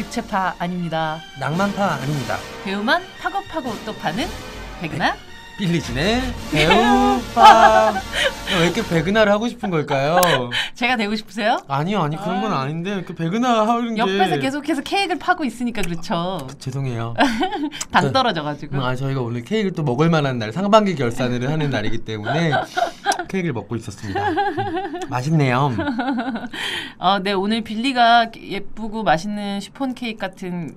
육체파 아닙니다. 낭만파 아닙니다. 배우만 파고 파고 또 파는 백은하 빌리진의 배우파. 왜 이렇게 백은하를 하고 싶은 걸까요? 제가 되고 싶으세요? 아니요, 아니 그런 건 아닌데 이렇게 백은하 하는 게 옆에서 계속해서 케이크를 파고 있으니까 그렇죠. 죄송해요. 당 떨어져가지고. 아 저희가 오늘 케이크를 또 먹을 만한 날 상반기 결산을 하는 날이기 때문에 케이크를 먹고 있었습니다. 음, 맛있네요. 어, 네 오늘 빌리가 예쁘고 맛있는 시폰 케이크 같은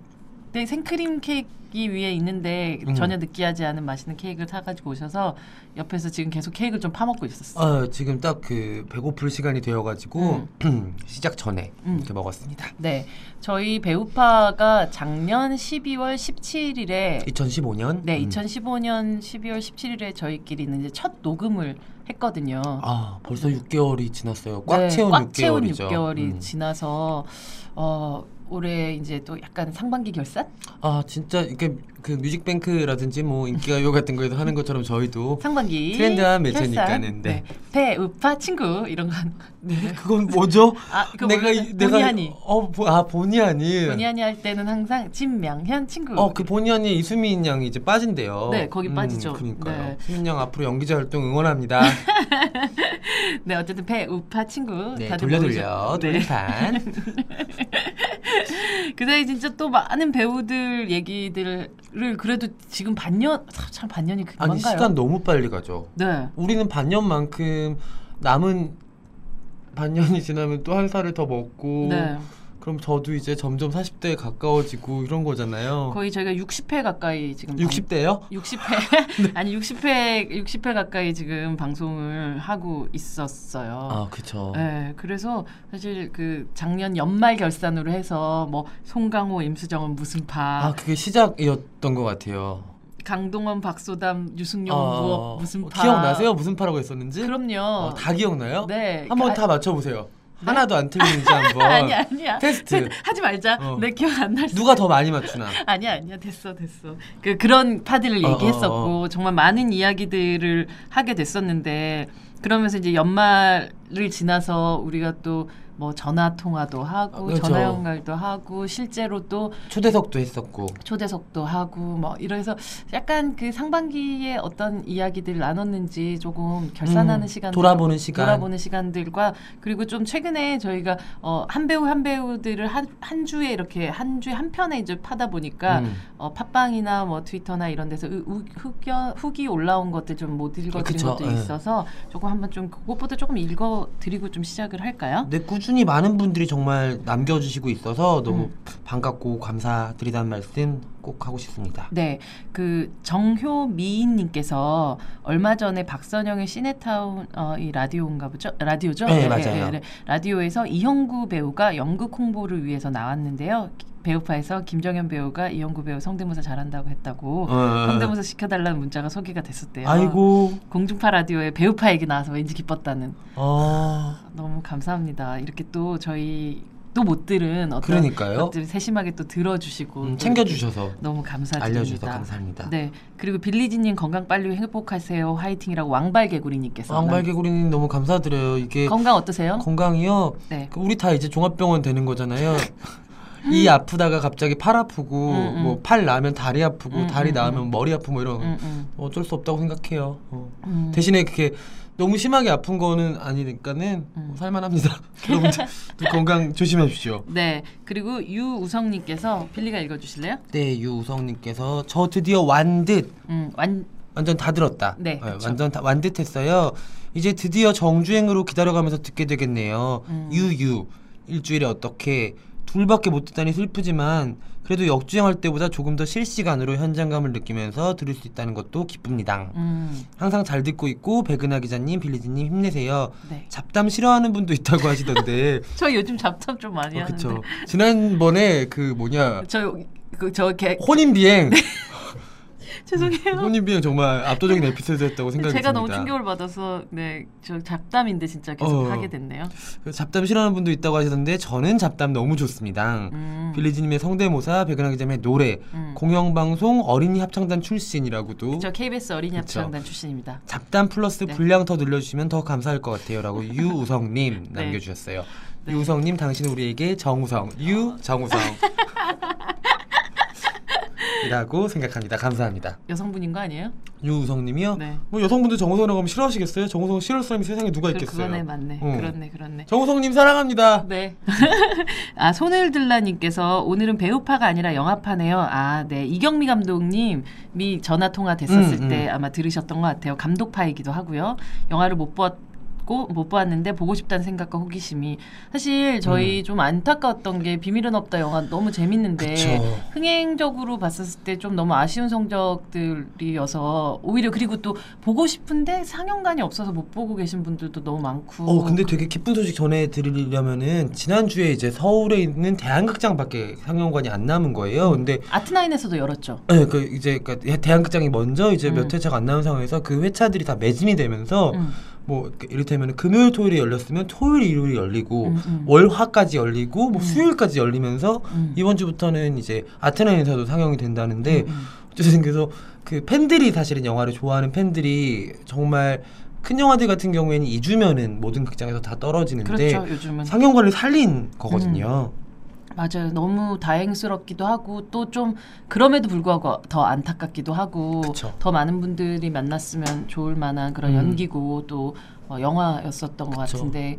네, 생크림 케이크 위에 있는데 음. 전혀 느끼하지 않은 맛있는 케이크를 사가지고 오셔서 옆에서 지금 계속 케이크를 좀 파먹고 있었어요. 어, 지금 딱 그 배고플 시간이 되어가지고 시작 전에 음. 이렇게 먹었습니다. 네, 저희 배우파가 작년 12월 17일에 2015년. 네, 음. 2015년 12월 17일에 저희끼리는 이제 첫 녹음을 했거든요. 아 벌써 6개월이 지났어요. 꽉 네, 채운 꽉 채운 6개월이죠. 6개월이 음. 지나서 어 올해 이제 또 약간 상반기 결산? 아 진짜 이렇게 그 뮤직뱅크라든지 뭐 인기가요 같은 거에서 하는 것처럼 저희도 상반기 트렌드한. 매체니까는, 네. 배, 우파, 친구 이런 거 거. 네 그건 뭐죠? 아, 그거 내가 내가 아니. 어, 보, 아 본의 아니. 본의 아니 할 때는 항상 진명현 친구. 어, 그 본의 아니 이수민 양이 이제 빠진대요. 네, 거기 빠지죠. 그러니까요. 네. 수민 양 앞으로 연기자 활동 응원합니다. 네, 어쨌든 배, 우파, 친구 네, 다들 돌려 모르죠. 돌려 네. 돌림판. 그 사이 진짜 또 많은 배우들 얘기들을 그래도 지금 반년 참 반년이 금방가요. 아니 시간 너무 빨리 가죠. 네. 우리는 반년만큼 남은 반년이 지나면 또 한 살을 더 먹고 네. 그럼 저도 이제 점점 40대에 가까워지고 이런 거잖아요. 거의 저희가 60회 가까이 지금 60대요? 60회 아니 60회 60회 가까이 지금 방송을 하고 있었어요. 아, 그쵸. 네, 그래서 사실 그 작년 연말 결산으로 해서 뭐 송강호, 임수정은 무슨 파, 아, 그게 시작이었던 것 같아요. 강동원, 박소담, 유승용 아, 무엇 무슨 어, 파 기억나세요? 무슨 파라고 했었는지? 그럼요. 어, 다 기억나요? 네. 한번 아, 다 맞춰 보세요. 하나도 안 틀리는지 한번. 아니야 아니야 테스트. 하지 말자. 어. 내 기억 안 날. 수. 누가 더 많이 맞추나? 아니야 아니야 됐어 됐어. 그 그런 파들을 어, 얘기했었고 어, 정말 많은 이야기들을 하게 됐었는데 그러면서 이제 연말을 지나서 우리가 또 뭐 전화 통화도 하고 아, 그렇죠. 전화 연결도 하고 실제로 또 초대석도 했었고. 초대석도 하고 뭐 이래서 약간 그 상반기에 어떤 이야기들을 나눴는지 조금 결산하는 음, 시간 돌아보는 시간. 돌아보는 시간들과 그리고 좀 최근에 저희가 어, 한 배우 한 배우들을 한, 한 주에 이렇게 한 주에 한 편에 이제 파다 보니까 음. 어, 팟빵이나 뭐 트위터나 이런 데서 우, 우, 후기, 후기 올라온 것들 좀 못 읽어드린 그쵸, 것도 예. 있어서 조금 한번 좀 그것보다 조금 읽어드리고 좀 시작을 할까요? 네, 꾸 준히 많은 분들이 정말 남겨주시고 있어서 너무 음. 반갑고 감사드리다는 말씀 꼭 하고 싶습니다. 네, 그 정효미인님께서 얼마 전에 박선영의 시네타운 어, 이 라디오인가 보죠? 라디오죠? 네, 맞아요. 라디오에서 이형구 배우가 연극 홍보를 위해서 나왔는데요. 배우파에서 김정현 배우가 이형구 배우 성대모사 잘한다고 했다고 어, 성대모사 시켜달라는 문자가 소개가 됐었대요. 아이고. 공중파 라디오에 배우파 얘기 나와서 왠지 기뻤다는. 어, 너무 감사합니다. 이렇게 또 저희 또 못 들은 어떤 그러니까요. 것들을 세심하게 또 들어주시고 음, 또 챙겨주셔서 너무 감사드립니다. 알려주셔서 감사합니다. 네. 그리고 빌리지님 건강 빨리 행복하세요. 화이팅이라고 왕발개구리님께서. 왕발개구리님 너무 감사드려요. 이게 건강 어떠세요? 건강이요. 네. 그 우리 다 이제 종합병원 되는 거잖아요. 이 아프다가 갑자기 팔 아프고 음, 음. 뭐팔 나면 다리 아프고 음, 다리 음, 나면 머리 아프고 뭐 이런 음, 음. 어쩔 수 없다고 생각해요. 어. 음. 대신에 그게 너무 심하게 아픈 거는 아니니까는 음. 뭐 살만합니다. 여러분들 건강 조심해 주십시오. 네. 그리고 유우성님께서 빌리가 읽어주실래요? 네, 유우성님께서 저 드디어 완듯 음, 완 완전 다 들었다. 네, 어, 그쵸. 완전 다 완듯했어요. 이제 드디어 정주행으로 기다려가면서 듣게 되겠네요. 음. 유유 일주일에 어떻게 둘밖에 못 듣다니 슬프지만 그래도 역주행할 때보다 조금 더 실시간으로 현장감을 느끼면서 들을 수 있다는 것도 기쁩니다. 음, 항상 잘 듣고 있고 백은하 기자님, 빌리지님 힘내세요. 네. 잡담 싫어하는 분도 있다고 하시던데. 저 요즘 잡담 좀 많이 어, 하는데. 그쵸. 지난번에 그 뭐냐 저 그 저 개 혼인 비행. 죄송해요. 혼인 비행 정말 압도적인 에피소드였다고 생각이 제가 듭니다. 너무 충격을 받아서 네 저 잡담인데 진짜 계속 어. 하게 됐네요. 그 잡담 싫어하는 분도 있다고 하시던데 저는 잡담 너무 좋습니다. 음. 빌리지님의 성대모사, 백은하 기자님의 노래, 음. 공영방송 어린이 합창단 출신이라고도 저 KBS 어린이 그쵸. 합창단 출신입니다. 잡담 플러스 네. 분량 더 늘려주시면 더 감사할 것 같아요라고 유우성님 네. 남겨주셨어요. 네. 유우성님 당신은 우리에게 정우성, 유 정우성. 이라고 생각합니다. 감사합니다. 여성분인 거 아니에요? 유우성님이요. 네. 뭐 여성분들 정우성이라고 하면 싫어하시겠어요? 정우성 싫어할 사람이 세상에 누가 그, 있겠어요? 그거네 맞네. 어. 그렇네 그렇네. 정우성님 사랑합니다. 네. 아 손을 들라님께서 오늘은 배우파가 아니라 영화파네요. 아 네. 이경미 감독님이 전화 통화 됐었을 음, 때 음. 아마 들으셨던 것 같아요. 감독파이기도 하고요. 영화를 못 봤고 못 보았는데 보고 싶다는 생각과 호기심이 사실 저희 좀 안타까웠던 게 비밀은 없다 영화 너무 재밌는데 음. 그쵸. 흥행적으로 봤었을 때 좀 너무 아쉬운 성적들이어서 오히려 그리고 또 보고 싶은데 상영관이 없어서 못 보고 계신 분들도 너무 많고. 어 근데 되게 기쁜 소식 전해드리려면은 지난 주에 이제 서울에 있는 대한극장밖에 상영관이 안 남은 거예요. 근데 아트나인에서도 열었죠. 네, 그 이제 그 대한극장이 먼저 이제 음. 몇 회차가 안 나온 상황에서 그 회차들이 다 매진이 되면서 음. 뭐그 이를테면 금요일 토요일에 열렸으면 토요일 일요일이 열리고 음, 음. 월화까지 열리고 뭐 음. 수요일까지 열리면서 음. 이번 주부터는 이제 아테나인에서도 상영이 된다는데 음, 음. 어쨌든 그래서 그 팬들이 사실은 영화를 좋아하는 팬들이 정말 큰 영화들 같은 경우에는 2주면은 모든 극장에서 다 떨어지는데 그렇죠 상영관을 살린 거거든요. 맞아요 너무 다행스럽기도 하고 또 좀 그럼에도 불구하고 더 안타깝기도 하고 그쵸. 더 많은 분들이 만났으면 좋을 만한 그런 음. 연기고 또 어, 영화였었던 것 그쵸. 같은데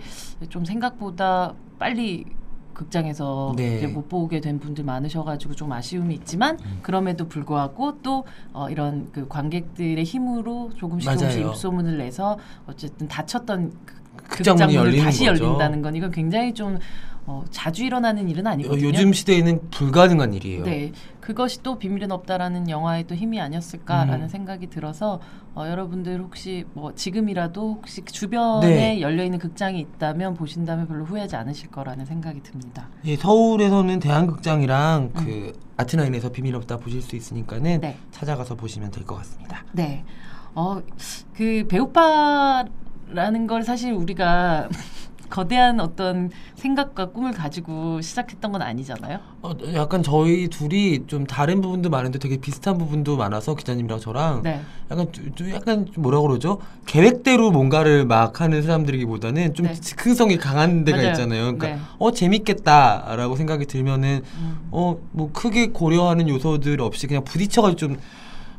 좀 생각보다 빨리 극장에서 네. 이제 못 보게 된 분들 많으셔가지고 좀 아쉬움이 있지만 음. 그럼에도 불구하고 또 어, 이런 그 관객들의 힘으로 조금씩 조금씩 맞아요. 입소문을 내서 어쨌든 닫혔던 그- 극장문이 극장문을 열리는 다시 거죠. 열린다는 건 이건 굉장히 좀 어, 자주 일어나는 일은 어, 아니거든요. 요즘 시대에는 불가능한 일이에요. 네, 그것이 또 비밀은 없다라는 영화의 또 힘이 아니었을까라는 음. 생각이 들어서 어, 여러분들 혹시 뭐 지금이라도 혹시 주변에 네. 열려 있는 극장이 있다면 보신다면 별로 후회하지 않으실 거라는 생각이 듭니다. 예, 서울에서는 대한극장이랑 그 아트나인에서 비밀 없다 보실 수 있으니까는 음. 네. 찾아가서 보시면 될 것 같습니다. 네, 어, 그 배우파 라는 걸 사실 우리가 거대한 어떤 생각과 꿈을 가지고 시작했던 건 아니잖아요. 어, 약간 저희 둘이 좀 다른 부분도 많은데 되게 비슷한 부분도 많아서 기자님이랑 저랑 네, 약간 좀, 좀 약간 좀 뭐라 그러죠? 계획대로 뭔가를 막 하는 사람들이기보다는 좀 네. 즉흥성이 강한 데가 맞아요. 있잖아요. 그러니까 네. 어 재밌겠다라고 생각이 들면은 음. 어뭐 크게 고려하는 요소들 없이 그냥 부딪혀가지고 좀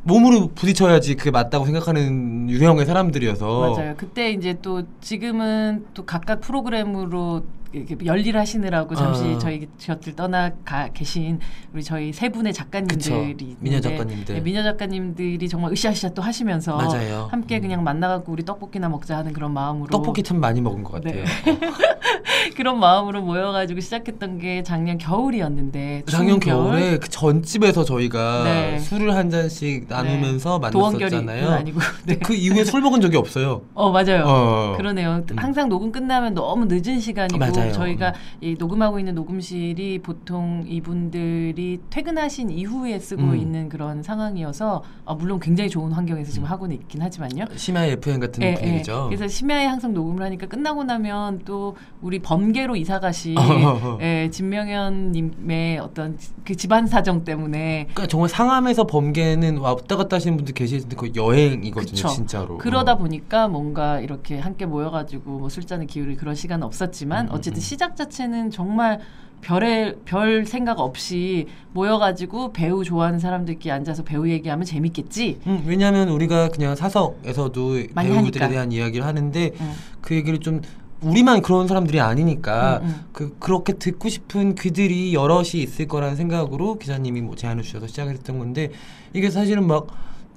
몸으로 부딪혀야지 그게 맞다고 생각하는 유형의 사람들이어서 맞아요. 그때 이제 또 지금은 또 각각 프로그램으로 이렇게 열일하시느라고 잠시 어. 저희 곁을 떠나 가 계신 우리 저희 세 분의 작가님들이 미녀 작가님들. 네, 미녀 작가님들이 정말 으쌰으쌰 또 하시면서 맞아요. 함께 음. 그냥 만나갖고 우리 떡볶이나 먹자 하는 그런 마음으로 떡볶이 참 많이 먹은 것 같아요. 네. 그런 마음으로 모여가지고 시작했던 게 작년 겨울이었는데 작년 겨울, 겨울에 그 전집에서 저희가 네. 술을 한 잔씩 나누면서 도원결이 만났었잖아요. 아니고 네. 그 이후에 술 먹은 적이 없어요. 어 맞아요. 어. 그러네요. 음. 항상 녹음 끝나면 너무 늦은 시간이고 맞아요. 저희가 이 녹음하고 있는 녹음실이 보통 이분들이 퇴근하신 이후에 쓰고 음. 있는 그런 상황이어서 아, 물론 굉장히 좋은 환경에서 지금 하고는 있긴 하지만요. 심야의 FM 같은 예, 분위기죠. 예. 그래서 심야에 항상 녹음을 하니까 끝나고 나면 또 우리 범계로 이사 가신. 예, 진명현님의 어떤 그 집안 사정 때문에 그러니까 정말 상암에서 범계는 왔다 갔다 하시는 분들 계시는데 그 여행이거든요, 그쵸. 진짜로. 그러다 어. 보니까 뭔가 이렇게 함께 모여가지고 뭐 술잔을 기울일 그런 시간은 없었지만 음, 음, 어쨌든 음. 시작 자체는 정말 별의 별 생각 없이 모여가지고 배우 좋아하는 사람들끼리 앉아서 배우 얘기하면 재밌겠지. 음, 왜냐하면 우리가 그냥 사석에서도 배우들에 하니까. 대한 이야기를 하는데 응. 그 얘기를 좀 우리만 그런 사람들이 아니니까 음, 음. 그 그렇게 듣고 싶은 귀들이 여럿이 있을 거라는 생각으로 기자님이 뭐 제안을 주셔서 시작했던 건데 이게 사실은 막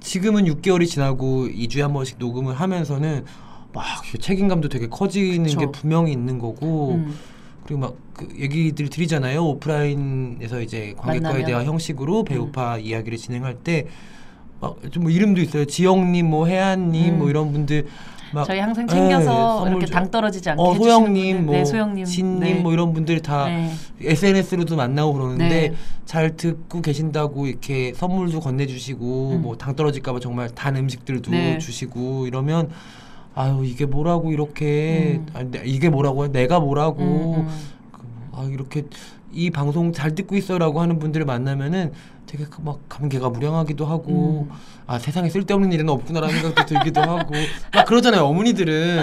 지금은 6개월이 지나고 2주에 한 번씩 녹음을 하면서는 막그 책임감도 되게 커지는 그쵸. 게 분명히 있는 거고 음. 그리고 막 그 얘기들 드리잖아요 오프라인에서 이제 관객과의. 음. 대화 형식으로 배우파 이야기를 진행할 때 막 좀 뭐 이름도 있어요 지영님 뭐 혜안님 음. 뭐 이런 분들 막 저희 항상 챙겨서 예, 이렇게 당 떨어지지 않게 어 소영님 분들. 뭐 네, 소영님, 진님 네. 뭐 이런 분들 다 네. SNS로도 만나고 그러는데 네. 잘 듣고 계신다고 이렇게 선물도 건네주시고 음. 뭐당 떨어질까봐 정말 단 음식들도 네. 주시고 이러면 아유 이게 뭐라고 이렇게 음. 아니, 내- 이게 뭐라고요 내가 뭐라고 음, 음. 그, 아 이렇게 이 방송 잘 듣고 있어라고 하는 분들을 만나면은 되게 그막 감개가 무량하기도 하고 음. 아 세상에 쓸데없는 일은 없구나라는 생각도 들기도 하고 막 그러잖아요 어머니들은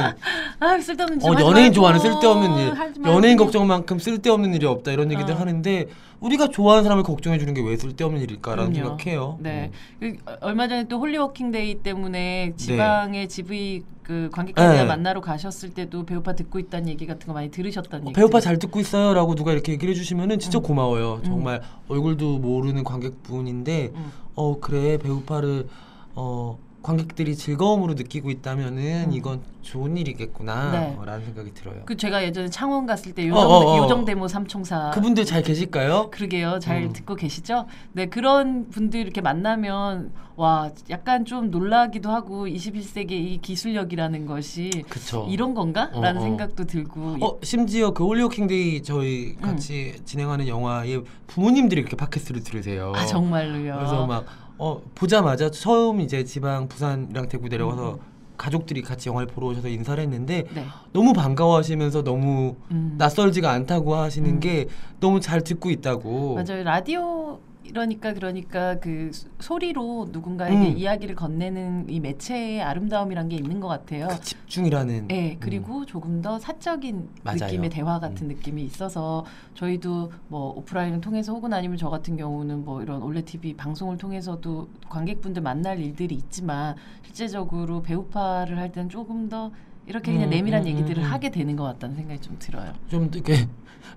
아 쓸데없는 짓 어, 연예인 좋아하는 쓸데없는 일. 연예인 걱정만큼 쓸데없는 일이 없다 이런 얘기들 어. 하는데 우리가 좋아하는 사람을 걱정해 주는 게 왜 쓸데없는 일일까라는 그럼요. 생각해요 네. 음. 그, 어, 얼마 전에 또 홀리워킹데이 때문에 지방의 GV 그 관객과의 대화 네. 만나러 가셨을 때도 배우파 듣고 있다는 얘기 같은 거 많이 들으셨다는 어, 얘기. 배우파 잘 듣고 있어요라고 누가 이렇게 얘기를 해주시면은 진짜 음. 고마워요 음. 정말 얼굴도 모르는 관객 분인데 음. 어 그래 배우파를 어 관객들이 즐거움으로 느끼고 있다면은 음. 이건 좋은 일이겠구나 네. 어, 라는 생각이 들어요 그 제가 예전에 창원 갔을 때 어, 요정 어, 어. 요정 데모 삼총사 그분들 잘 계실까요? 그러게요. 잘 음. 듣고 계시죠? 네, 그런 분들 이렇게 만나면 와, 약간 좀 놀라기도 하고 21세기 이 기술력이라는 것이 그쵸 이런 건가? 어, 라는 어. 생각도 들고 어 심지어 그 홀리워킹데이 저희 음. 같이 진행하는 영화에 부모님들이 이렇게 팟캐스트를 들으세요 아, 정말로요. 그래서 막 어, 보자마자 처음 이제 지방 부산이랑 대구 내려가서 음. 가족들이 같이 영화를 보러 오셔서 인사를 했는데 네. 너무 반가워하시면서 너무 음. 낯설지가 않다고 하시는 음. 게 너무 잘 듣고 있다고. 맞아요. 라디오 이러니까 그러니까 그 소- 소리로 누군가에게 음. 이야기를 건네는 이 매체의 아름다움이란 게 있는 것 같아요. 그 집중이라는. 네, 그리고 조금 더 사적인 맞아요. 느낌의 대화 같은 음. 느낌이 있어서 저희도 뭐 오프라인을 통해서 혹은 아니면 저 같은 경우는 뭐 이런 올레 TV 방송을 통해서도 관객분들 만날 일들이 있지만 실제적으로 배우파를 할 때는 조금 더 이렇게 그냥 음, 내밀한 음, 얘기들을 음, 음. 하게 되는 것 같다는 생각이 좀 들어요. 좀 이렇게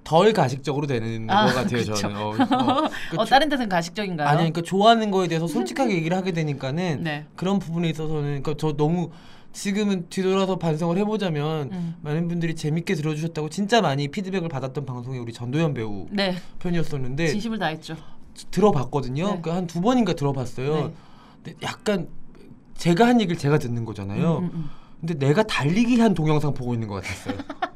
덜 가식적으로 되는 아, 것 같아요 그쵸. 저는. 어, 어. 그 어, 다른 데서는 가식적인가요? 아니 그러니까 좋아하는 거에 대해서 솔직하게 얘기를 하게 되니까는 네. 그런 부분에 있어서는 그러니까 저 너무 지금은 뒤돌아서 반성을 해보자면 음. 많은 분들이 재밌게 들어주셨다고 진짜 많이 피드백을 받았던 방송이 우리 전도연 배우 네, 편이었었는데 진심을 다했죠. 들어봤거든요. 네. 그한두 번인가 들어봤어요. 네. 근데 약간 제가 한 얘기를 제가 듣는 거잖아요. 음, 음, 음. 근데 내가 달리기 한 동영상 보고 있는 것 같았어요.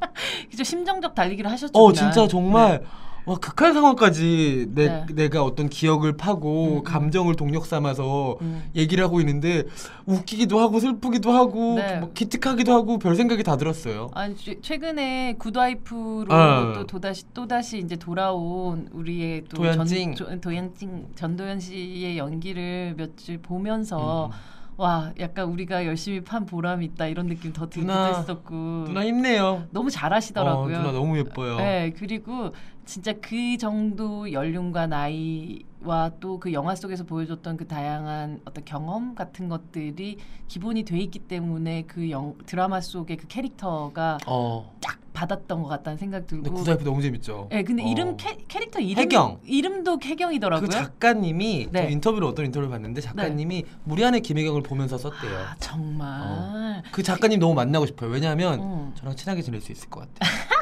그죠 심정적 달리기를 하셨죠. 어 그날. 진짜 정말 와 극한 상황까지 내, 네. 내가 어떤 기억을 파고 음, 음. 감정을 동력 삼아서 음. 얘기를 하고 있는데 웃기기도 하고 슬프기도 하고 네. 뭐 기특하기도 하고 별 생각이 다 들었어요. 아니 최- 최근에 굿와이프로 아. 또 도다시 또 다시 이제 돌아온 우리의 또 도연찡. 전, 조- 도연찡 전도연 씨의 연기를 며칠 보면서 음. 와 약간 우리가 열심히 판 보람이 있다 이런 느낌 더 들기도 누나, 했었고 누나 힘내요. 너무 어, 잘하시더라고요. 누나 너무 예뻐요. 네 그리고 진짜 그 정도 연륜과 나이와 또 그 영화 속에서 보여줬던 그 다양한 어떤 경험 같은 것들이 기본이 돼 있기 때문에 그 영, 드라마 속의 그 캐릭터가 어. 딱 받았던 것 같다는 생각 근데 들고. 구사이프 너무 재밌죠. 네, 근데 어. 이름 캐, 캐릭터 이름 혜경. 이름도 혜경이더라고요. 그 작가님이 네. 저 인터뷰를 어떤 인터뷰를 봤는데 작가님이 무리안의 김혜경을 보면서 썼대요. 아, 정말. 그 작가님 너무 만나고 싶어요. 왜냐하면 음. 저랑 친하게 지낼 수 있을 것 같아요.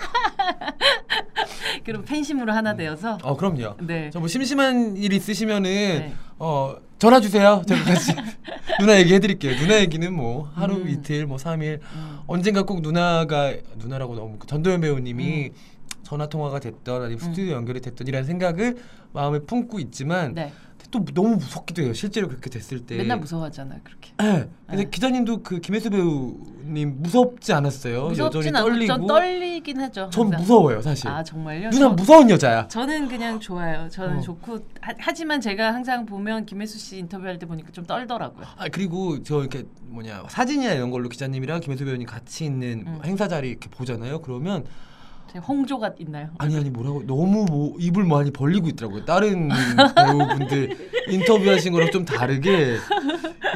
그럼 팬심으로 하나 되어서. 어 그럼요. 네. 저 뭐 심심한 일 있으시면은 네. 어 전화 주세요. 제가 같이 누나 얘기 해드릴게요. 누나 얘기는 뭐 하루 음. 이틀 뭐 3일 음. 언젠가 꼭 누나가 누나라고 너무 그 전도연 배우님이 전화 통화가 됐던 아니면 음. 스튜디오 연결이 됐던 이라는 생각을 마음에 품고 있지만 네. 또 너무 무섭기도 해요. 실제로 그렇게 됐을 때. 맨날 무서워하잖아요, 그렇게. 네. 근데 네. 기자님도 그 김혜수 배우님 무섭지 않았어요? 무섭진 않고. 좀 떨리긴 하죠. 전 항상. 무서워요, 사실. 아 정말요? 누나 저- 무서운 여자야. 저는 그냥 좋아요. 저는 어. 좋고 하, 지만 제가 항상 보면 김혜수 씨 인터뷰할 때 보니까 좀 떨더라고요. 아 그리고 저 이렇게 뭐냐 사진이나 이런 걸로 기자님이랑 김혜수 배우님 같이 있는 음. 행사 자리 이렇게 보잖아요. 그러면 제 홍조가 있나요? 아니 아니 뭐라고 너무 뭐 입을 많이 벌리고 있더라고요. 다른 배우분들 인터뷰하신 거랑 좀 다르게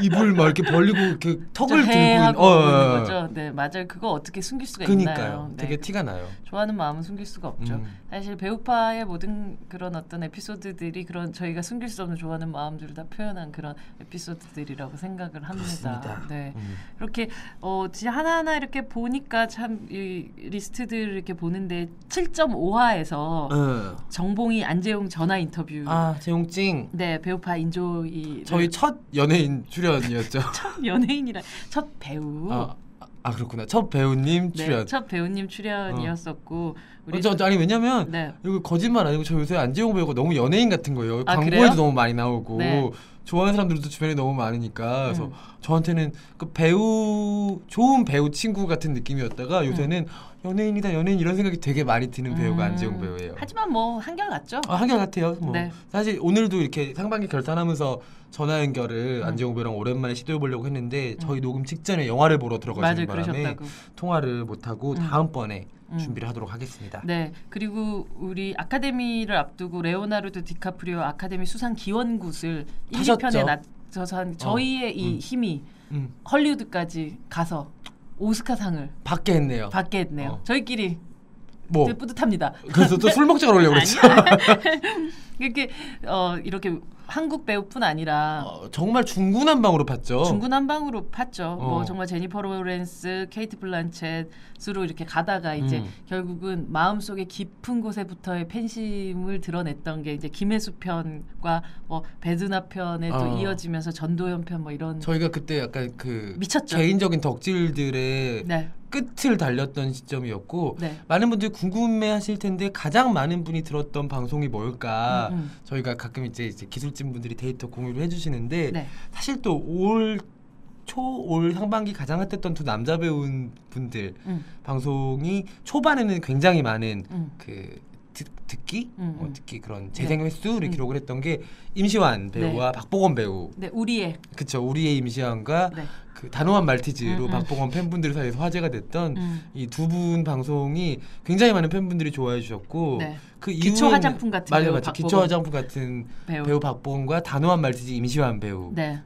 입을 막 이렇게 벌리고 이렇게 턱을 들고 있- 어, 어, 있는 어. 거죠. 네 맞아요. 그거 어떻게 숨길 수가 그니까요. 있나요? 네. 되게 티가 나요. 좋아하는 마음은 숨길 수가 없죠. 음. 사실 배우파의 모든 그런 어떤 에피소드들이 그런 저희가 숨길 수 없는 좋아하는 마음들을 다 표현한 그런 에피소드들이라고 생각을 합니다. 그렇습니다. 네. 음. 이렇게 어 진짜 하나하나 이렇게 보니까 참 이 리스트들을 이렇게 보는데 7.5화에서 어. 정봉이 안재용 전화 인터뷰. 아 재용찡 네 배우파 인조이 저희 첫 연예인 출연 이었죠. 연예인이라 첫 배우. 아, 아 그렇구나. 첫 배우님 네, 출연. 첫 배우님 출연이었었고 우리 어, 저, 저 아니 왜냐면 네. 이거 거짓말 아니고 저 요새 안재용 배우가 너무 연예인 같은 거예요. 아, 광고에도 그래요? 너무 많이 나오고 네. 좋아하는 사람들도 주변에 너무 많으니까 그래서 음. 저한테는 그 배우 좋은 배우 친구 같은 느낌이었다가 요새는 연예인이다 연예인 이런 생각이 되게 많이 드는 배우가 음, 안재홍 배우예요. 하지만 뭐 한결 같죠. 아, 한결 같아요. 뭐 네. 사실 오늘도 이렇게 상반기 결산하면서 전화 연결을 음. 안재홍 배우랑 오랜만에 시도해 보려고 했는데 저희 녹음 직전에 영화를 보러 들어가시는 맞아요, 바람에 그러셨다고. 통화를 못 하고 음. 다음번에 음. 준비를 하도록 하겠습니다. 네, 그리고 우리 아카데미를 앞두고 레오나르도 디카프리오 아카데미 수상 기원굿을 1, 하셨죠? 2편에 낮춰서 한 저희의 이 음. 힘이 음, 헐리우드까지 가서 오스카상을 받게 했네요. 받게 했네요. 어. 저희끼리 뭐 되게 뿌듯합니다. 그래서 또 술 먹자 그러려고 그랬죠. 이렇게 어 이렇게 한국 배우뿐 아니라 어, 정말 중구난방으로 봤죠. 중구난방으로 팠죠. 어. 뭐 정말 제니퍼 로렌스, 케이트 블란쳇으로 이렇게 가다가 이제 음. 결국은 마음속에 깊은 곳에부터의 팬심을 드러냈던 게 이제 김혜수 편과 뭐 배두나 편에 또 어. 이어지면서 전도연 편 뭐 이런 저희가 그때 약간 그 미쳤죠. 개인적인 덕질들의 네, 끝을 달렸던 시점이었고 네. 많은 분들이 궁금해하실 텐데 가장 많은 분이 들었던 방송이 뭘까? 음, 저희가 가끔 이제, 이제 기술진 분들이 데이터 공유를 해주시는데 네. 사실 또올 초올 상반기 가장 핫했던 두 남자 배우 분들 음, 방송이 초반에는 굉장히 많은 음. 그 듣, 듣기 음, 어, 음. 듣기 그런 재생 횟수를 음. 기록을 했던 게 임시완 배우와 박보검 배우 네, 우리의 그쵸 우리의 임시완과 네. 그 단호한 말티즈로 음, 음. 박보검 팬분들 사이에서 화제가 됐던 음. 이두 분 방송이 굉장히 많은 팬분들이 좋아해 주셨고 네. 그 기초 이후에는- 화장품 같은 맞아요 맞아요. 기초 화장품 같은 배우. 배우, 박보검과 단호한 말티즈 임시완 네.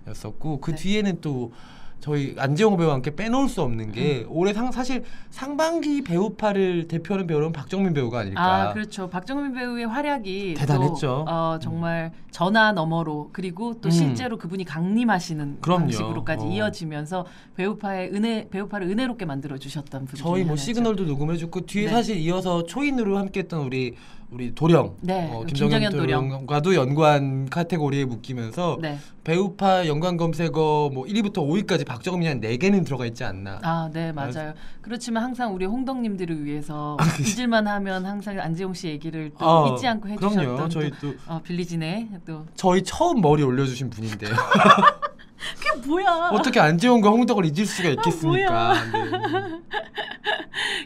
배우였었고 그 네. 뒤에는 또 저희 안재홍 배우와 함께 빼놓을 수 없는 게 음. 올해 상 사실 상반기 배우파를 대표하는 배우는 박정민 배우가 아닐까 아 그렇죠. 박정민 배우의 활약이 대단했죠. 또, 어, 정말 전화 너머로 그리고 또 음. 실제로 그분이 강림하시는 그럼요. 방식으로까지 어. 이어지면서 배우파의 은혜 배우파를 은혜롭게 만들어 주셨던 분. 저희 뭐 시그널도 녹음해줬고 뒤에 네. 사실 이어서 초인으로 함께했던 우리 우리 도령 네, 어, 김정현 김정현 도령 과도 연관 카테고리에 묶이면서 네. 배우파 연관 검색어 뭐 1위부터 5위까지 박정민이 한 4개는 들어가 있지 않나. 아, 네, 맞아요. 그렇지만 항상 우리 홍덕님들을 위해서 아, 그- 잊을만 하면 항상 안재홍 씨 얘기를 또 아, 잊지 않고 그럼요. 해주셨던 저희 또, 또 어, 빌리진의 또 저희 처음 머리 올려주신 분인데요. 그게 뭐야? 어떻게 안재홍과 홍덕을 잊을 수가 있겠습니까? 네.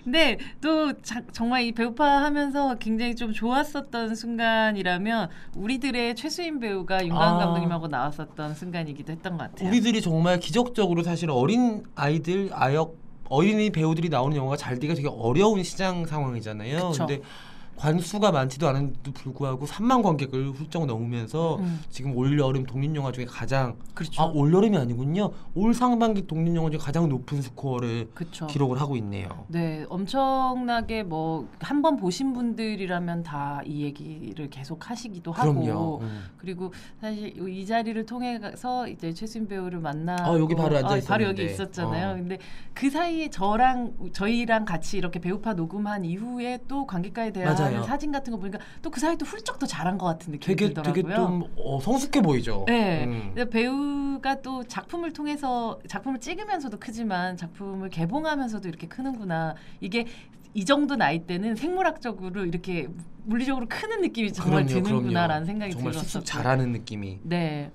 근데 또 자, 정말 이 배우파 하면서 굉장히 좀 좋았었던 순간이라면 우리들의 최수인 배우가 윤광 아. 감독님하고 나왔었던 순간이기도 했던 것 같아요. 우리들이 정말 기적적으로 사실 어린 아이들 아역 어린이 배우들이 나오는 영화가 잘 되기가 되게 어려운 시장 상황이잖아요. 그쵸. 근데 관수가 많지도 않은데도 불구하고 3만 관객을 훌쩍 넘으면서 음. 지금 올 여름 독립 영화 중에 가장 그렇죠. 아올 여름이 아니군요. 올 상반기 독립 영화 중에 가장 높은 스코어를 그렇죠. 기록을 하고 있네요. 네, 엄청나게 뭐 한 번 보신 분들이라면 다 이 얘기를 계속 하시기도 하고. 음. 그리고 사실 이 자리를 통해서 이제 최수인 배우를 만나 어, 여기 바로 앉아 바로 여기 있었는데. 있었잖아요. 어. 근데 그 사이에 저랑 저희랑 같이 이렇게 배우파 녹음한 이후에 또 관객과의 대화하는 맞아요. 사진 같은 거 보니까 또 그 사이 또 훌쩍 더 잘한 것 같은 느낌이 되게 들더라고요. 되게 좀 어, 성숙해 보이죠. 네. 음. 배우가 또 작품을 통해서 작품을 찍으면서도 크지만 작품을 개봉하면서도 이렇게 크는구나. 이게 이 정도 나이 때는 생물학적으로 이렇게 물리적으로 크는 느낌이 정말 그럼요, 드는구나라는 그럼요. 생각이 정말 들었었고. 쑥쑥 잘하는 느낌이. 네.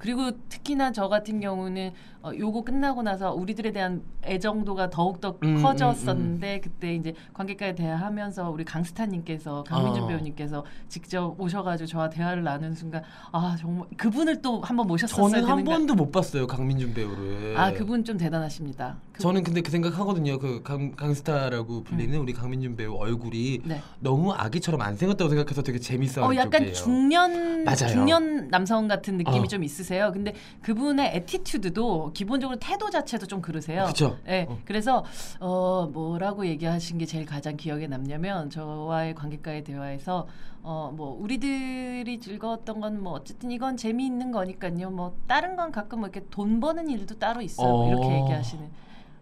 그리고 특히나 저 같은 경우는 어, 요거 끝나고 나서 우리들에 대한 애정도가 더욱더 음, 커졌었는데 그때 이제 관객과의 대화하면서 우리 강스타님께서 강민준 아. 배우님께서 직접 오셔가지고 저와 대화를 나눈 순간 아 정말 그분을 또 한번 모셨었어야 저는 한. 번도 못 봤어요 강민준 배우를. 아 그분 좀 대단하십니다. 그- 저는 근데 그 생각하거든요. 그 강, 강스타라고 불리는 우리 강민준 배우 얼굴이 네. 너무 아기처럼 안 생겼다고 생각해서 되게 재밌어하는 어 약간 쪽이에요. 중년 맞아요. 중년 남성 같은 느낌이 어. 좀 있으세요. 근데 그분의 attitude도 기본적으로 태도 자체도 좀 그러세요. 그쵸. 네, 어. 그래서 어 뭐라고 얘기하신 게 제일 가장 기억에 남냐면 저와의 관객과의 대화에서 어 뭐 우리들이 즐거웠던 건 뭐 어쨌든 이건 재미있는 거니까요. 뭐 다른 건 가끔 뭐 이렇게 돈 버는 일도 따로 있어요. 어. 이렇게 얘기하시는.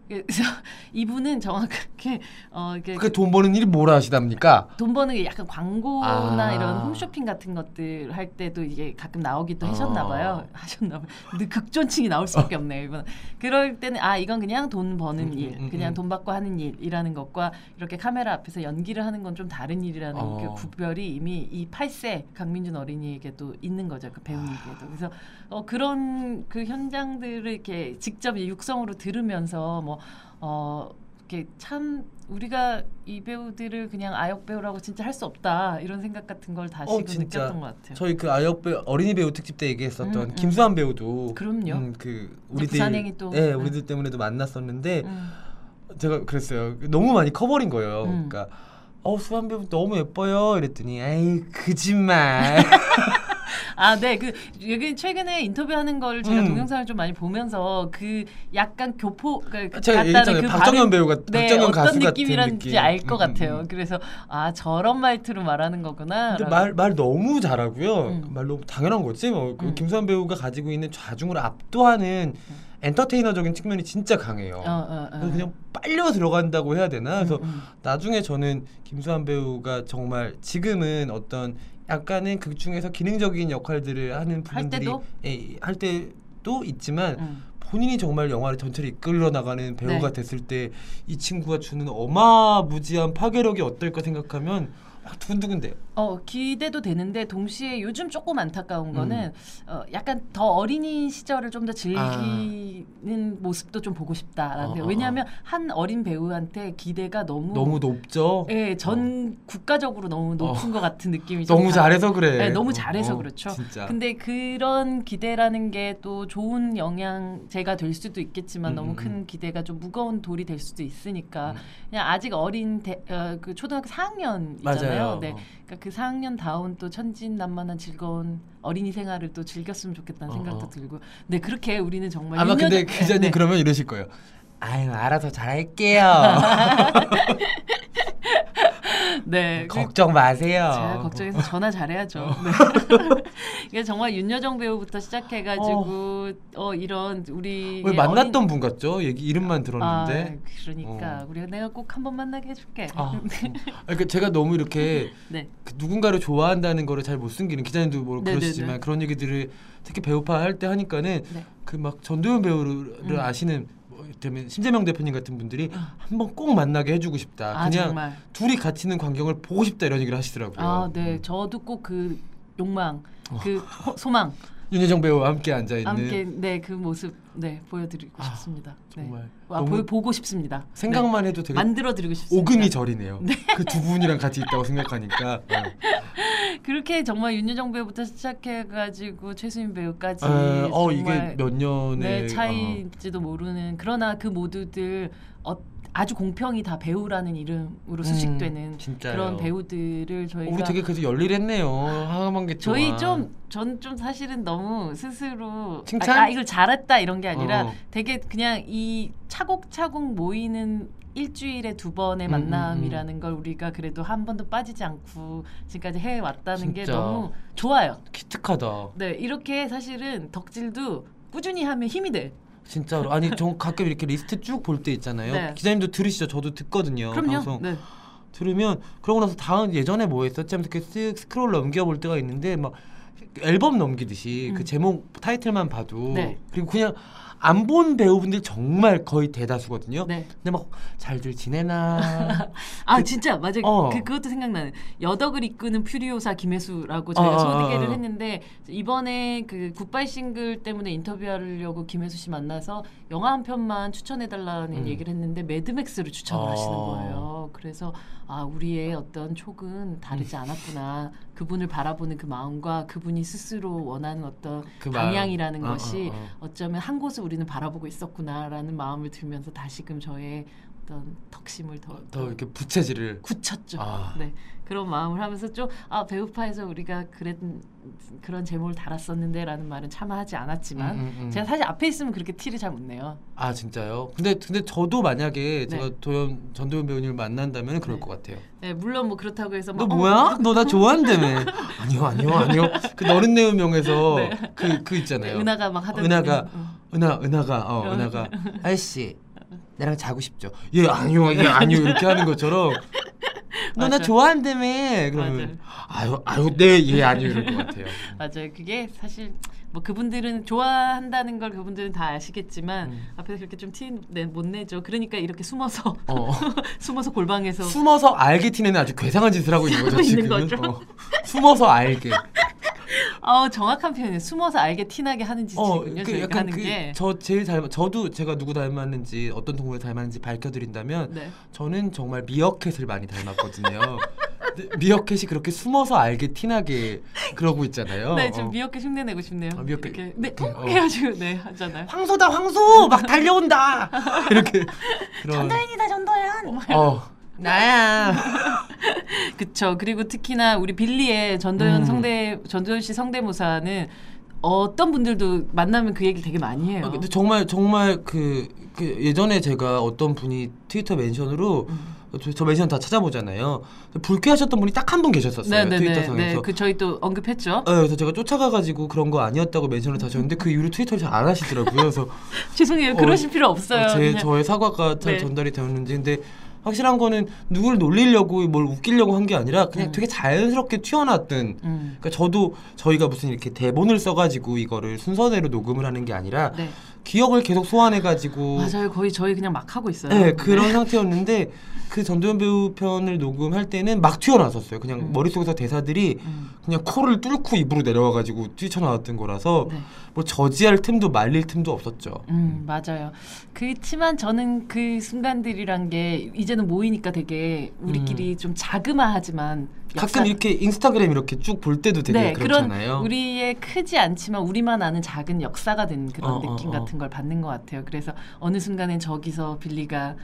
그래서 이분은 정확하게 어 이게 그 돈 버는 일이 뭐라 하시답니까? 돈 버는 게 약간 광고나 아. 이런 홈쇼핑 같은 것들 할 때도 이게 가끔 나오기도 하셨나 어. 봐요. 하셨나 봐요. 근데 극존칭이 나올 수밖에 없네요. 이분. 그럴 때는 아 이건 그냥 돈 버는 음, 일, 음, 그냥 음. 돈 받고 하는 일이라는 것과 이렇게 카메라 앞에서 연기를 하는 건 좀 다른 일이라는 어. 그 구별이 이미 이 8세 강민준 어린이에게도 있는 거죠. 그 배우님께도. 그래서 어, 그런 그 현장들을 이렇게 직접 이 육성으로 들으면서 뭐 어. 이렇게 참 우리가 이 배우들을 그냥 아역 배우라고 진짜 할 수 없다 이런 생각 같은 걸 다시 어. 느꼈던 것 같아요. 저희 그 아역 배우 어린이 배우 특집 때 얘기했었던 음, 음. 김수환 배우도 그럼요. 음, 그 우리들 부산행이 또- 예, 음. 우리들 때문에도 만났었는데 음. 제가 그랬어요. 너무 많이 커버린 거예요. 음. 그러니까 어 수환 배우 너무 예뻐요. 이랬더니 에이 거짓말. 아, 네. 그 여기 최근에 인터뷰하는 걸 제가 음. 동영상을 좀 많이 보면서 그 약간 교포 그러니까 제가 얘기했잖아요. 박정현 배우가 네, 박정현 어떤 가수 같은 느낌이란지 느낌. 알것 음, 음, 같아요. 음. 그래서 아 저런 말투로 말하는 거구나. 근데. 말, 말 너무 잘하고요. 음. 말 너무 당연한 거지. 뭐그 음. 김수환 배우가 가지고 있는 좌중을 압도하는 엔터테이너적인 측면이 진짜 강해요. 어, 어, 어. 그냥 빨려 들어간다고 해야 되나? 그래서 음, 음. 나중에 저는 김수환 배우가 정말 지금은 어떤 약간은 극 중에서 기능적인 역할들을 하는 부분들이 때도? 예, 할 때도 있지만 음. 본인이 정말 영화를 전체를 이끌어 나가는 배우가 네. 됐을 때 이 친구가 주는 어마무지한 파괴력이 어떨까 생각하면 막 두근두근돼요. 어 기대도 되는데 동시에 요즘 조금 음. 안타까운 거는 어, 약간 더 어린이 시절을 좀 더 즐기는 모습도 좀 보고 싶다라는 어, 데 어, 왜냐하면 한 어린 배우한테 기대가 너무 너무 높죠. 예, 전 국가적으로 너무 높은 것 같은 느낌이 좀 어. 너무 가- 잘해서 그래. 네, 너무 어, 잘해서 어, 그렇죠. 진짜. 근데 그런 기대라는 게 또 좋은 영향제가 될 수도 있겠지만 음, 너무 음, 큰 기대가 좀 무거운 돌이 될 수도 있으니까 음. 그냥 아직 어린 대, 어, 그 초등학교 4학년이잖아요. 맞아요. 네. 어. 그러니까 그 4학년 다운 또 천진난만한 즐거운 어린이 생활을 또 즐겼으면 좋겠다는 어, 생각도 어. 들고. 네 그렇게 우리는 정말 아마 근데 기자님 네, 네. 그러면 이러실 거예요. 아유 알아서 잘할게요. 네. 그- 걱정 마세요. 제가 걱정해서 전화 잘해야죠. 어. 네. 정말 윤여정 배우부터 시작해가지고 어, 이런 우리 왜 만났던 분 같죠? 얘기 이름만 들었는데. 아, 그러니까 어. 우리가 내가 꼭 한번 만나게 해줄게. 아, 음. 그러니까 제가 너무 이렇게 네. 그 누군가를 좋아한다는 거를 잘 못 숨기는 기자님도 뭐 네네네. 그러시지만 그런 얘기들을 특히 배우파 할 때 하니까는 네. 그막 전도연 배우를 음. 아시는 뭐 때문에 심재명 대표님 같은 분들이 아. 한번 꼭 만나게 해주고 싶다. 아 그냥 정말. 둘이 같이 있는 광경을 보고 싶다 이런 얘기를 하시더라고요. 아, 네. 음. 저도 꼭 그 욕망, 어. 그 호- 소망 윤여정 배우와 함께 앉아 있는 함께 네그 모습 네 보여드리고 아, 싶습니다. 네. 정말 아, 보, 보고 싶습니다. 생각만 해도 네. 되게 만들어드리고 싶습니다. 오금이 저리네요. 그두 분이랑 같이 있다고 생각하니까. 네. 그렇게 정말 윤여정 배우부터 시작해가지고 최수민 배우까지 에, 어 이게 몇 년의 네, 어, 차이인지도 모르는 그러나 그 모두들 어, 아주 공평히 다 배우라는 이름으로 수식되는 음, 진짜요. 그런 배우들을 저희가 우리 되게 그래서 열일했네요. 게 저희 좀 전 좀 사실은 너무 스스로 칭찬? 아, 아, 이걸 잘했다 이런 게 아니라 어. 되게 그냥 이 차곡차곡 모이는 일주일에 두 번의 음, 만남이라는 걸 우리가 그래도 한 번도 빠지지 않고 지금까지 해 왔다는 게 진짜. 너무 좋아요. 기특하다. 네 이렇게 사실은 덕질도 꾸준히 하면 힘이 돼. 진짜로 아니 저 가끔 이렇게 리스트 쭉 볼 때 있잖아요. 네. 기자님도 들으시죠? 저도 듣거든요. 그럼요. 방송 네. 들으면 그러고 나서 다음 예전에 뭐 했었지 하면서 이렇게 쓱 스크롤 넘겨볼 때가 있는데 막 앨범 넘기듯이 음. 그 제목 타이틀만 봐도 네. 그리고 그냥 안 본 배우분들 정말 거의 대다수거든요. 네. 근데 막 잘들 지내나 아 진짜 맞아. 어. 그 그것도 생각나는 여덕을 이끄는 퓨리오사 김혜수라고 저희가 어, 어, 소개를 어, 어. 했는데 이번에 그 굿바이 싱글 때문에 인터뷰하려고 김혜수 씨 만나서 영화 한 편만 추천해 달라는 음. 얘기를 했는데 매드맥스를 추천을 어. 하시는 거예요. 그래서 아 우리의 어떤 촉은 다르지 음. 않았구나. 그분을 바라보는 그 마음과 그분이 스스로 원하는 어떤 그. 방향이라는 어, 것이 어, 어. 어쩌면 한 곳을 우리는 바라보고 있었구나라는 마음을 들면서 다시금 저의 어떤 덕심을 더, 더 이렇게 부채질을 굳혔죠. 아. 네 그런 마음을 하면서 좀 아 배우파에서 우리가 그런 그런 제목을 달았었는데라는 말은 차마 하지 않았지만 음, 음, 음. 제가 사실 앞에 있으면 그렇게 티를 잘 못 내요. 아 진짜요? 근데 근데 저도 만약에 네. 제가 도연 전도연 배우님을 만난다면 그럴 네. 것 같아요. 네 물론 뭐 그렇다고 해서 너 막, 어, 뭐야? 너 나 좋아한다며? 아니요 아니요 아니요. 그 너른 내음 명에서 네. 그그 네, 있잖아요. 은하가 막 하던 은하가 어. 은하 은하가 어 어. 은하가 아저씨 나랑 자고 싶죠? 예 아니요 예 아니요 이렇게 하는 것처럼 너 나. 좋아한다며 그러면 아유 아유 네예 아니요 이럴 것 같아요. 맞아요. 그게 사실 뭐 그분들은 좋아한다는 걸 그분들은 다 아시겠지만 음. 앞에서 그렇게 좀 티 못 내죠. 그러니까 이렇게 숨어서 어. 숨어서 골방에서 숨어서 알게 티내는 아주 괴상한 짓을 하고 있는 거죠 있는. 거죠. 어. 숨어서 알게. 어, 정확한 표현이에요. 숨어서 알게 티나게 하는 짓이군요. 그 저희가 약간 하는 그 게. 저 제일 닮 저도 제가 누구 닮았는지 어떤 동물을 닮았는지 밝혀드린다면 네. 저는 정말 미어캣을 많이 닮았거든요. 미어캣이 그렇게 숨어서 알게 티나게 그러고 있잖아요. 네, 지금 어. 미역게 흉내 내고 싶네요. 아, 미역게. 이렇게 네, 그, 어. 해가지고 네 하잖아요. 황소다 황소 막 달려온다 이렇게 그런 전도연이다 전도연. 어 나야 그쵸. 그리고 특히나 우리 빌리의 전도연 음. 성대 전도연 씨 성대모사는 어떤 분들도 만나면 그 얘기를 되게 많이 해요. 아, 근데 정말 정말 그, 그 예전에 제가 어떤 분이 트위터 멘션으로 음. 저, 저 멘션 다 찾아보잖아요. 불쾌하셨던 분이 딱 한 분 계셨었어요. 트위터상에서. 네, 그 저희 또 언급했죠. 어, 그래서 제가 쫓아가가지고 그런 거 아니었다고 멘션을 다시 했는데 그 이후로 트위터를 잘 안 하시더라고요. 그래서 죄송해요. 어, 그러실 필요 없어요. 제 그냥 저의 사과가 잘 네. 전달이 되었는지 근데 확실한 거는 누구를 놀리려고 뭘 웃기려고 한 게 아니라 그냥 음. 되게 자연스럽게 튀어나왔던 음. 그러니까 저도 저희가 무슨 이렇게 대본을 써가지고 이거를 순서대로 녹음을 하는 게 아니라 네. 기억을 계속 소환해가지고 맞아요. 거의 저희 그냥 막 하고 있어요. 네, 그런 상태였는데 그 전도연 배우 편을 녹음할 때는 막 튀어나왔었어요. 그냥 음. 머릿속에서 대사들이 음. 그냥 코를 뚫고 입으로 내려와가지고 뛰쳐나왔던 거라서 네. 뭐 저지할 틈도 말릴 틈도 없었죠. 음 맞아요. 그렇지만 저는 그 순간들이란 게 이제는 모이니까 되게 우리끼리 좀 자그마하지만 음. 가끔 이렇게 인스타그램 이렇게 쭉 볼 때도 되게 네, 그렇잖아요. 그런 우리의 크지 않지만 우리만 아는 작은 역사가 된 그런 어, 어, 느낌 어. 같은 걸 받는 것 같아요. 그래서 어느 순간엔 저기서 빌리가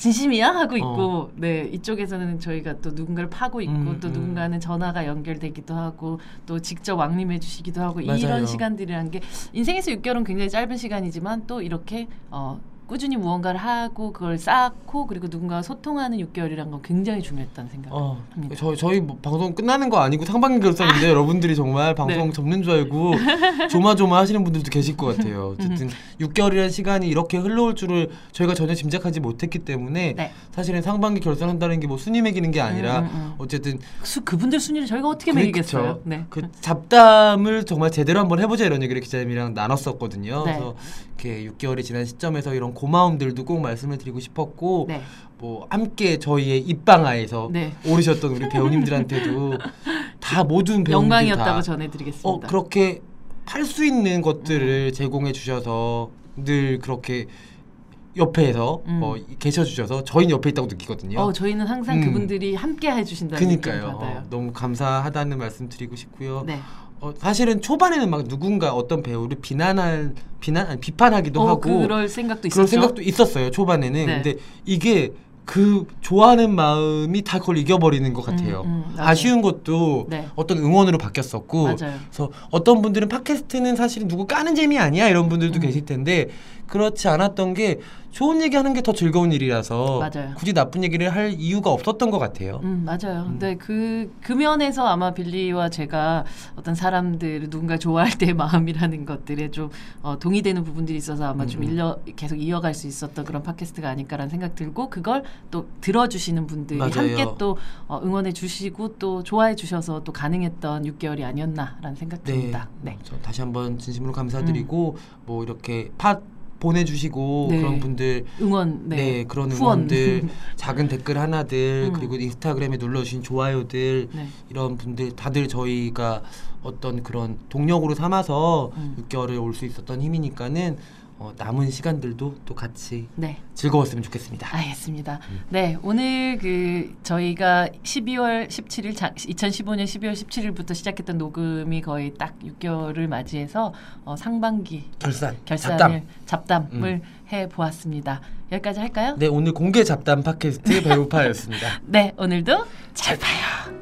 진심이야 하고 있고, 네 이쪽에서는 저희가 또 누군가를 파고 있고, 음, 또 음. 누군가는 전화가 연결되기도 하고, 또 직접 왕림해 주시기도 하고 맞아요. 이런 시간들이란 게 인생에서 6개월은 굉장히 짧은 시간이지만 또 이렇게 어. 꾸준히 무언가를 하고 그걸 쌓고 그리고 누군가와 소통하는 6개월이란 건 굉장히 중요했다는 생각. 어, 합니다. 저희 저희 뭐 방송 끝나는 거 아니고 상반기 결산인데 여러분들이 정말 방송 네. 접는 줄 알고 조마조마 하시는 분들도 계실 것 같아요. 어쨌든 6개월이라는 시간이 이렇게 흘러올 줄을 저희가 전혀 짐작하지 못했기 때문에 네. 사실은 상반기 결산한다는 게 뭐 순위 매기는 게 아니라 음, 음, 음. 어쨌든 수, 그분들 순위를 저희가 어떻게 그게 매기겠어요? 네. 그 잡담을 정말 제대로 한번 해보자 이런 얘기를 기자님이랑 나눴었거든요. 네. 그래서 이렇게 6개월이 지난 시점에서 이런 고마움들도 꼭 말씀을 드리고 싶었고 네. 뭐 함께 저희의 입방아에서 네. 오르셨던 우리 배우님들한테도 다 모든 배우님들 영광이었다고 다 전해드리겠습니다. 어 그렇게 팔 수 있는 것들을 제공해 주셔서 늘 그렇게 옆에서 음. 어, 계셔 주셔서 저희는 옆에 있다고 느끼거든요. 어, 저희는 항상 음. 그분들이 함께 해주신다는 받아요. 어, 너무 감사하다는 말씀 드리고 싶고요. 네. 어, 사실은 초반에는 막 누군가 어떤 배우를 비난할 비난 아니, 비판하기도 어, 하고 그럴 생각도 있었죠. 그런 생각도 있었어요 초반에는. 네. 근데 이게 그 좋아하는 마음이 다 그걸 이겨버리는 것 같아요. 음, 음. 아쉬운 것도 네. 어떤 응원으로 바뀌었었고, 맞아요. 그래서 어떤 분들은 팟캐스트는 사실 누구 까는 재미 아니야 이런 분들도 음. 계실 텐데 그렇지 않았던 게 좋은 얘기하는 게 더 즐거운 일이라서 맞아요. 굳이 나쁜 얘기를 할 이유가 없었던 것 같아요. 음 맞아요. 음. 근데 그, 그 면에서 아마 빌리와 제가 어떤 사람들을 누군가 좋아할 때의 마음이라는 것들에 좀 어, 동의되는 부분들이 있어서 아마 좀 음, 음. 일려, 계속 이어갈 수 있었던 그런 팟캐스트가 아닐까라는 생각 들고 그걸 또 들어주시는 분들이 맞아요. 함께 또 어, 응원해 주시고 또 좋아해 주셔서 또 가능했던 6개월이 아니었나라는 생각 듭니다. 네. 저 다시 한번 진심으로 감사드리고 뭐 이렇게 팟 보내주시고 네. 그런 분들 응원 네, 네, 그런. 응원들 작은 댓글 하나들 음. 그리고 인스타그램에 눌러주신 좋아요들 네. 이런 분들 다들 저희가 어떤 그런 동력으로 삼아서 음. 6개월을 올 수 있었던 힘이니까는 어, 남은 시간들도 또 같이 네. 즐거웠으면 좋겠습니다. 알겠습니다. 음. 네, 오늘 그 저희가 12월 17일 자, 2015년 12월 17일부터 시작했던 녹음이 거의 딱 6개월을 맞이해서 어, 상반기 결산, 결산을 잡담. 잡담을 해 보았습니다. 여기까지 할까요? 네 오늘 공개 잡담 팟캐스트 배우파였습니다. 네, 오늘도 잘 봐요.